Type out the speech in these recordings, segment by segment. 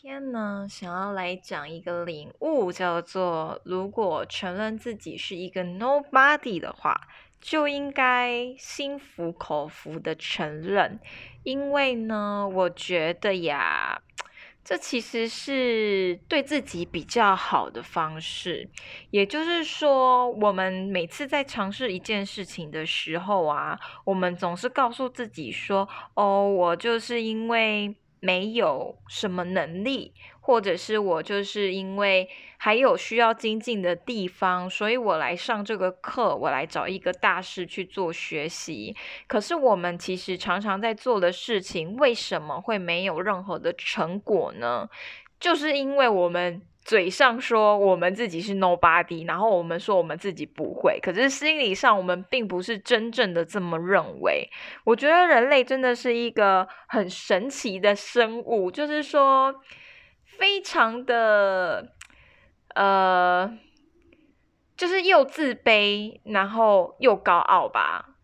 天呢，想要来讲一个领悟，叫做如果承认自己是一个 nobody 的话，就应该心服口服的承认，因为呢，我觉得呀，这其实是对自己比较好的方式。也就是说，我们每次在尝试一件事情的时候啊，我们总是告诉自己说：“哦，我就是因为。”没有什么能力，或者是我就是因为还有需要精进的地方，所以我来上这个课，我来找一个大师去做学习。可是我们其实常常在做的事情，为什么会没有任何的成果呢？就是因为我们。嘴上说我们自己是 nobody，然后我们说我们自己不会，可是心理上我们并不是真正的这么认为。我觉得人类真的是一个很神奇的生物，就是说非常的呃，就是又自卑，然后又高傲吧，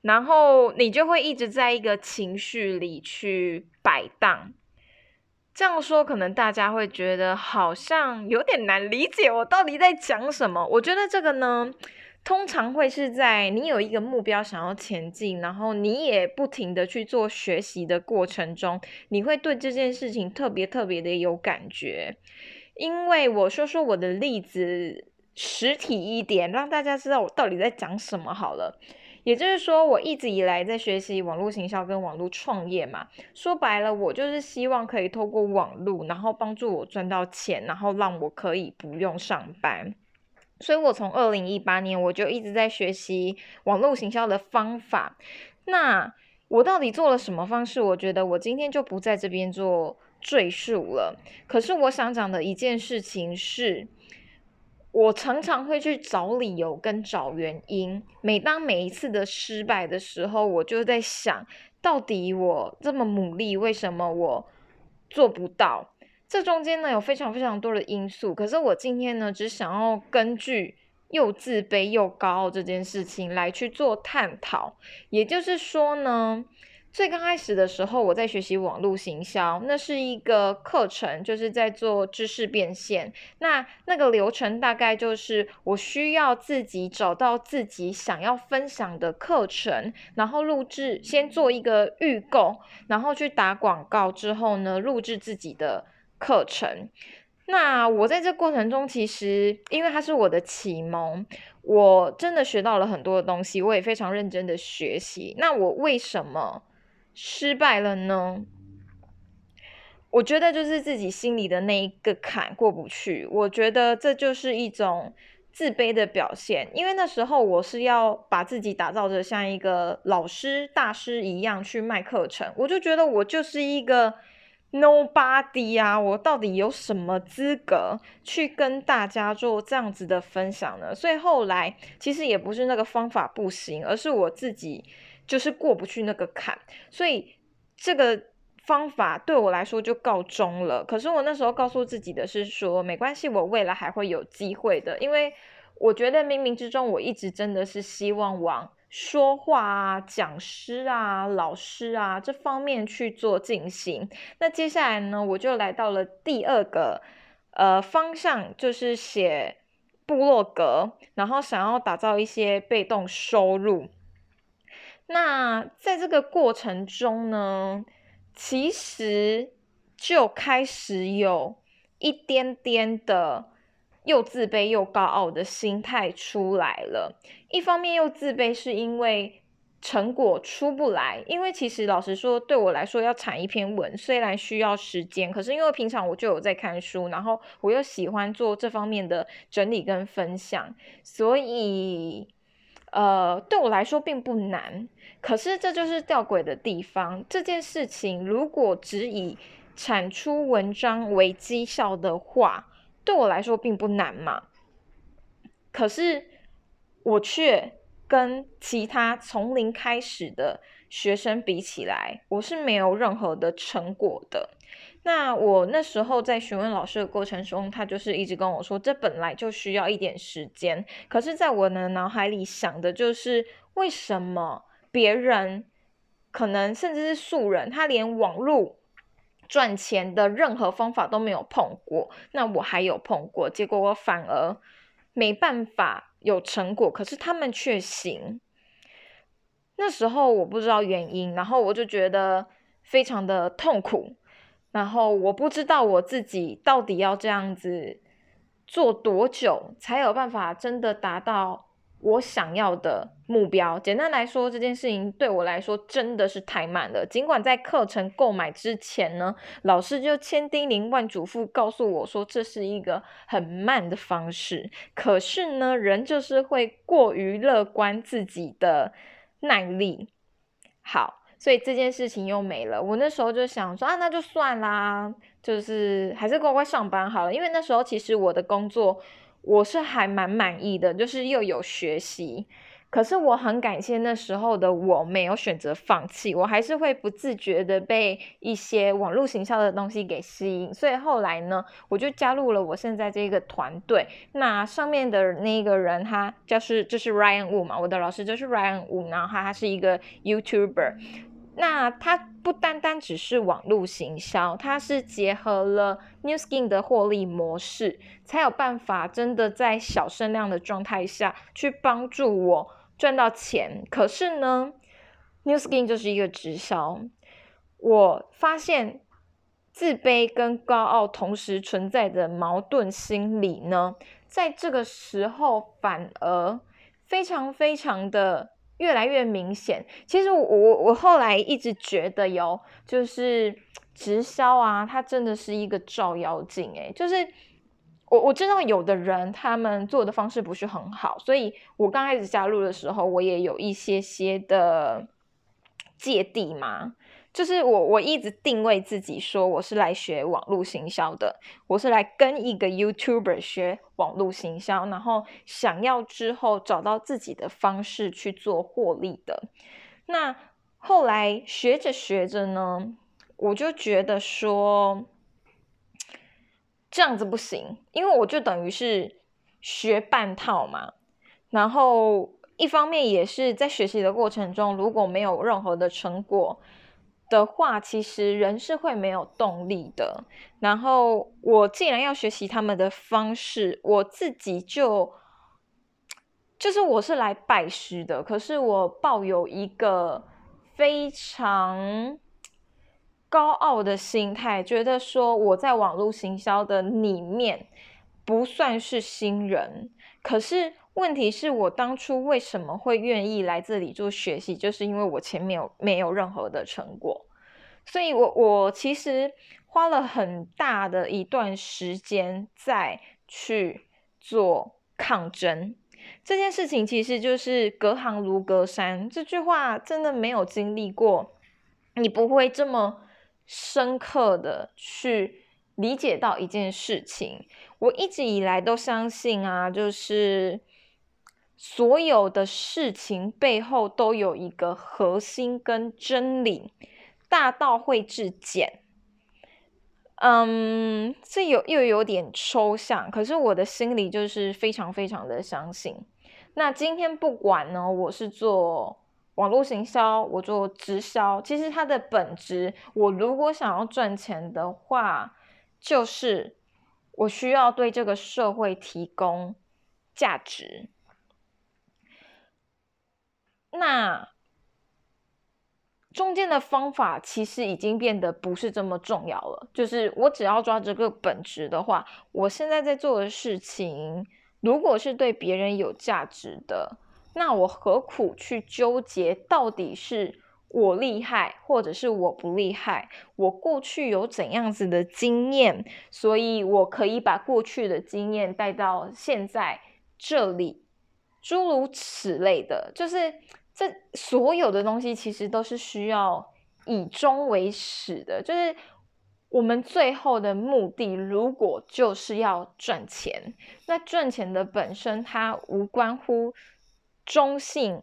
然后你就会一直在一个情绪里去摆荡。这样说可能大家会觉得好像有点难理解，我到底在讲什么？我觉得这个呢，通常会是在你有一个目标想要前进，然后你也不停的去做学习的过程中，你会对这件事情特别特别的有感觉。因为我说说我的例子实体一点，让大家知道我到底在讲什么好了。也就是说，我一直以来在学习网络行销跟网络创业嘛。说白了，我就是希望可以透过网络，然后帮助我赚到钱，然后让我可以不用上班。所以我从二零一八年我就一直在学习网络行销的方法。那我到底做了什么方式？我觉得我今天就不在这边做赘述了。可是我想讲的一件事情是。我常常会去找理由跟找原因。每当每一次的失败的时候，我就在想，到底我这么努力，为什么我做不到？这中间呢有非常非常多的因素。可是我今天呢，只想要根据又自卑又高傲这件事情来去做探讨。也就是说呢。最刚开始的时候，我在学习网络行销，那是一个课程，就是在做知识变现。那那个流程大概就是，我需要自己找到自己想要分享的课程，然后录制，先做一个预购，然后去打广告之后呢，录制自己的课程。那我在这过程中，其实因为它是我的启蒙，我真的学到了很多的东西，我也非常认真的学习。那我为什么？失败了呢？我觉得就是自己心里的那一个坎过不去。我觉得这就是一种自卑的表现，因为那时候我是要把自己打造的像一个老师大师一样去卖课程，我就觉得我就是一个 nobody 啊，我到底有什么资格去跟大家做这样子的分享呢？所以后来其实也不是那个方法不行，而是我自己。就是过不去那个坎，所以这个方法对我来说就告终了。可是我那时候告诉自己的是说，没关系，我未来还会有机会的。因为我觉得冥冥之中，我一直真的是希望往说话啊、讲师啊、老师啊这方面去做进行。那接下来呢，我就来到了第二个呃方向，就是写部落格，然后想要打造一些被动收入。那在这个过程中呢，其实就开始有一点点的又自卑又高傲的心态出来了。一方面又自卑，是因为成果出不来。因为其实老实说，对我来说要产一篇文，虽然需要时间，可是因为平常我就有在看书，然后我又喜欢做这方面的整理跟分享，所以。呃，对我来说并不难，可是这就是吊诡的地方。这件事情如果只以产出文章为绩效的话，对我来说并不难嘛。可是我却跟其他从零开始的学生比起来，我是没有任何的成果的。那我那时候在询问老师的过程中，他就是一直跟我说，这本来就需要一点时间。可是，在我的脑海里想的就是，为什么别人可能甚至是素人，他连网络赚钱的任何方法都没有碰过，那我还有碰过，结果我反而没办法有成果，可是他们却行。那时候我不知道原因，然后我就觉得非常的痛苦，然后我不知道我自己到底要这样子做多久才有办法真的达到。我想要的目标，简单来说，这件事情对我来说真的是太慢了。尽管在课程购买之前呢，老师就千叮咛万嘱咐告诉我说这是一个很慢的方式，可是呢，人就是会过于乐观自己的耐力。好，所以这件事情又没了。我那时候就想说啊，那就算啦，就是还是乖乖上班好了。因为那时候其实我的工作。我是还蛮满意的，就是又有学习，可是我很感谢那时候的我没有选择放弃，我还是会不自觉的被一些网络行销的东西给吸引，所以后来呢，我就加入了我现在这个团队。那上面的那个人，他就是就是 Ryan Wu 嘛，我的老师就是 Ryan Wu，然后他他是一个 YouTuber。那它不单单只是网络行销，它是结合了 New Skin 的获利模式，才有办法真的在小声量的状态下去帮助我赚到钱。可是呢，New Skin 就是一个直销，我发现自卑跟高傲同时存在的矛盾心理呢，在这个时候反而非常非常的。越来越明显。其实我我我后来一直觉得哟，就是直销啊，它真的是一个照妖镜。诶，就是我我知道有的人他们做的方式不是很好，所以我刚开始加入的时候，我也有一些些的芥蒂嘛。就是我，我一直定位自己说我是来学网络行销的，我是来跟一个 YouTuber 学网络行销，然后想要之后找到自己的方式去做获利的。那后来学着学着呢，我就觉得说这样子不行，因为我就等于是学半套嘛。然后一方面也是在学习的过程中，如果没有任何的成果。的话，其实人是会没有动力的。然后我既然要学习他们的方式，我自己就就是我是来拜师的。可是我抱有一个非常高傲的心态，觉得说我在网络行销的里面不算是新人。可是问题是我当初为什么会愿意来这里做学习，就是因为我前面有没有任何的成果，所以我我其实花了很大的一段时间在去做抗争这件事情，其实就是隔行如隔山。这句话真的没有经历过，你不会这么深刻的去理解到一件事情。我一直以来都相信啊，就是。所有的事情背后都有一个核心跟真理，大道会至简。嗯，这有又有点抽象，可是我的心里就是非常非常的相信。那今天不管呢，我是做网络行销，我做直销，其实它的本质，我如果想要赚钱的话，就是我需要对这个社会提供价值。那中间的方法其实已经变得不是这么重要了。就是我只要抓这个本质的话，我现在在做的事情，如果是对别人有价值的，那我何苦去纠结到底是我厉害，或者是我不厉害？我过去有怎样子的经验，所以我可以把过去的经验带到现在这里。诸如此类的，就是这所有的东西，其实都是需要以终为始的。就是我们最后的目的，如果就是要赚钱，那赚钱的本身它无关乎中性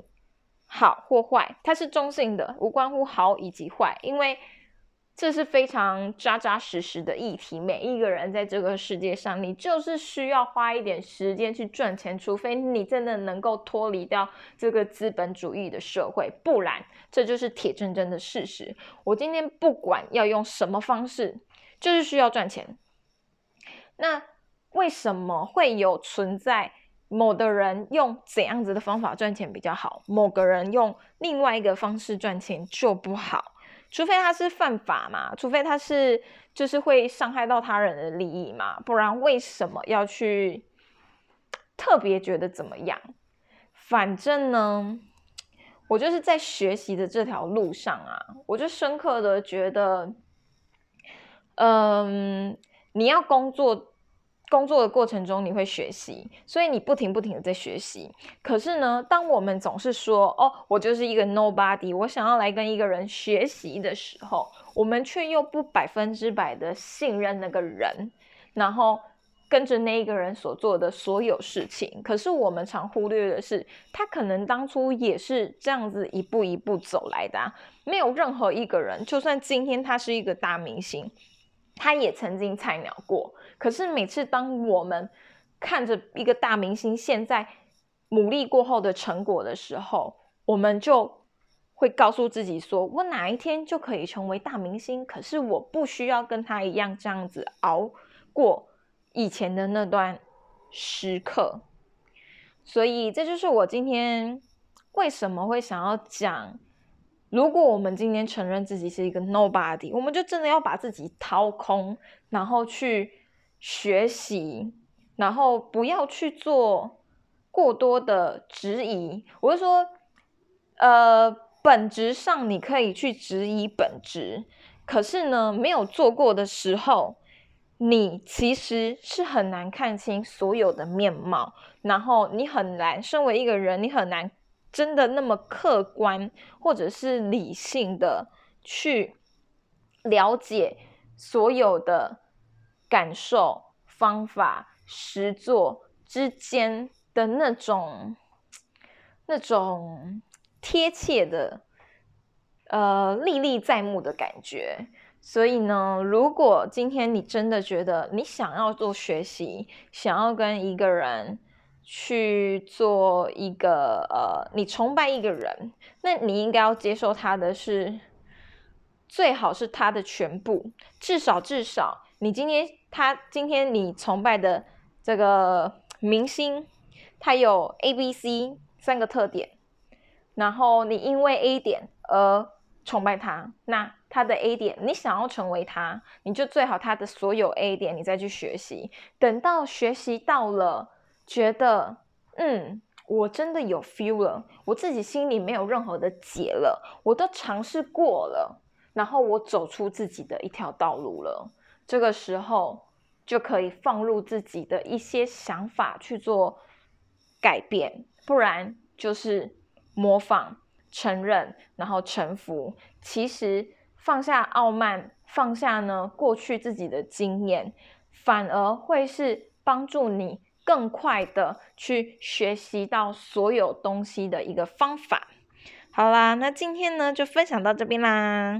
好或坏，它是中性的，无关乎好以及坏，因为这是非常扎扎实实的议题。每一个人在这个世界上，你就是需要花一点时间去赚钱，除非你真的能够脱离掉这个资本主义的社会，不然这就是铁铮铮的事实。我今天不管要用什么方式，就是需要赚钱。那为什么会有存在某的人用怎样子的方法赚钱比较好，某个人用另外一个方式赚钱就不好？除非他是犯法嘛，除非他是就是会伤害到他人的利益嘛，不然为什么要去特别觉得怎么样？反正呢，我就是在学习的这条路上啊，我就深刻的觉得，嗯，你要工作。工作的过程中，你会学习，所以你不停不停的在学习。可是呢，当我们总是说“哦，我就是一个 nobody”，我想要来跟一个人学习的时候，我们却又不百分之百的信任那个人，然后跟着那一个人所做的所有事情。可是我们常忽略的是，他可能当初也是这样子一步一步走来的。没有任何一个人，就算今天他是一个大明星。他也曾经菜鸟过，可是每次当我们看着一个大明星现在努力过后的成果的时候，我们就会告诉自己说：“我哪一天就可以成为大明星？可是我不需要跟他一样这样子熬过以前的那段时刻。”所以，这就是我今天为什么会想要讲。如果我们今天承认自己是一个 nobody，我们就真的要把自己掏空，然后去学习，然后不要去做过多的质疑。我是说，呃，本质上你可以去质疑本质，可是呢，没有做过的时候，你其实是很难看清所有的面貌，然后你很难，身为一个人，你很难。真的那么客观，或者是理性的去了解所有的感受、方法、实作之间的那种、那种贴切的、呃历历在目的感觉。所以呢，如果今天你真的觉得你想要做学习，想要跟一个人。去做一个呃，你崇拜一个人，那你应该要接受他的是最好是他的全部，至少至少你今天他今天你崇拜的这个明星，他有 A、B、C 三个特点，然后你因为 A 点而崇拜他，那他的 A 点你想要成为他，你就最好他的所有 A 点你再去学习，等到学习到了。觉得，嗯，我真的有 feel 了，我自己心里没有任何的结了，我都尝试过了，然后我走出自己的一条道路了。这个时候就可以放入自己的一些想法去做改变，不然就是模仿、承认，然后臣服。其实放下傲慢，放下呢过去自己的经验，反而会是帮助你。更快的去学习到所有东西的一个方法。好啦，那今天呢就分享到这边啦。